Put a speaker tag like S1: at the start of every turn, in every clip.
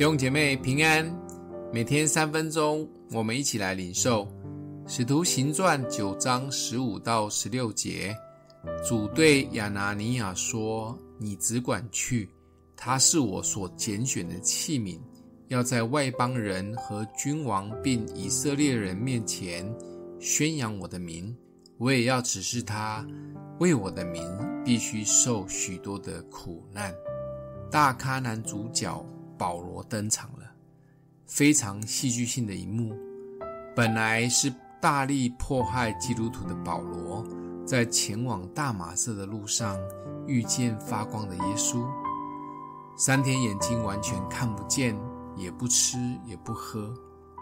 S1: 弟兄姐妹平安，每天三分钟，我们一起来领受《使徒行传》九章十五到十六节。主对亚拿尼亚说：“你只管去，他是我所拣选的器皿，要在外邦人和君王并以色列人面前宣扬我的名。我也要指示他，为我的名必须受许多的苦难。”大咖男主角。保罗登场了，非常戏剧性的一幕。本来是大力迫害基督徒的保罗，在前往大马色的路上遇见发光的耶稣。三天眼睛完全看不见，也不吃也不喝。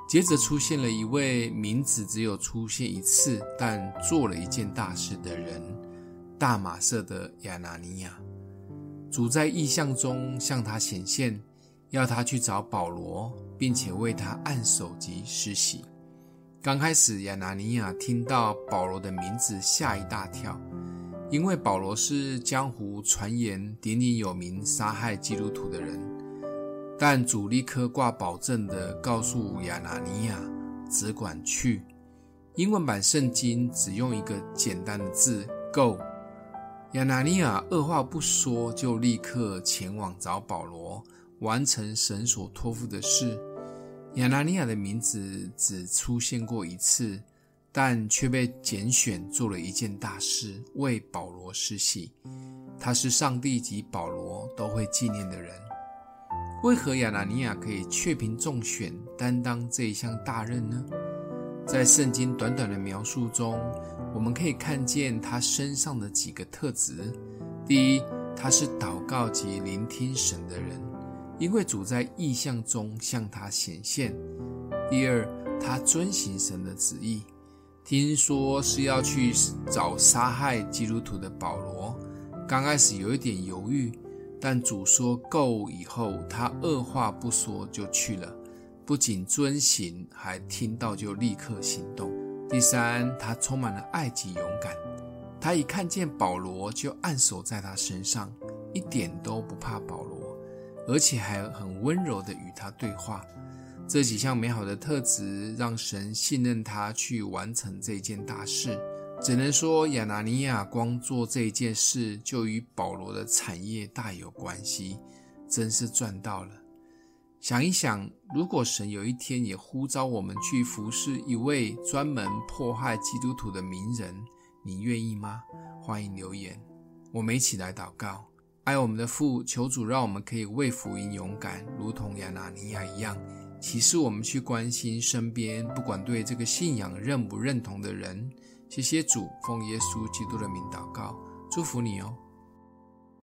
S1: 接着出现了一位名字只有出现一次，但做了一件大事的人——大马色的亚拿尼亚。主在异象中向他显现。要他去找保罗，并且为他按手及施洗。刚开始，亚拿尼亚听到保罗的名字，吓一大跳，因为保罗是江湖传言鼎鼎有名、杀害基督徒的人。但主立刻挂保证的告诉亚拿尼亚，只管去。英文版圣经只用一个简单的字 “go”。亚拿尼亚二话不说，就立刻前往找保罗。完成神所托付的事。亚拿尼亚的名字只出现过一次，但却被拣选做了一件大事，为保罗施洗。他是上帝及保罗都会纪念的人。为何亚拿尼亚可以却凭众选担当这一项大任呢？在圣经短短的描述中，我们可以看见他身上的几个特质：第一，他是祷告及聆听神的人。因为主在异象中向他显现。第二，他遵行神的旨意。听说是要去找杀害基督徒的保罗，刚开始有一点犹豫，但主说够以后，他二话不说就去了，不仅遵行，还听到就立刻行动。第三，他充满了爱及勇敢，他一看见保罗就按手在他身上，一点都不怕保罗。而且还很温柔地与他对话，这几项美好的特质让神信任他去完成这件大事。只能说亚拿尼亚光做这件事就与保罗的产业大有关系，真是赚到了。想一想，如果神有一天也呼召我们去服侍一位专门迫害基督徒的名人，你愿意吗？欢迎留言，我们一起来祷告。爱我们的父，求主让我们可以为福音勇敢，如同亚拿尼亚一样，启示我们去关心身边不管对这个信仰认不认同的人。谢谢主，奉耶稣基督的名祷告，祝福你哦。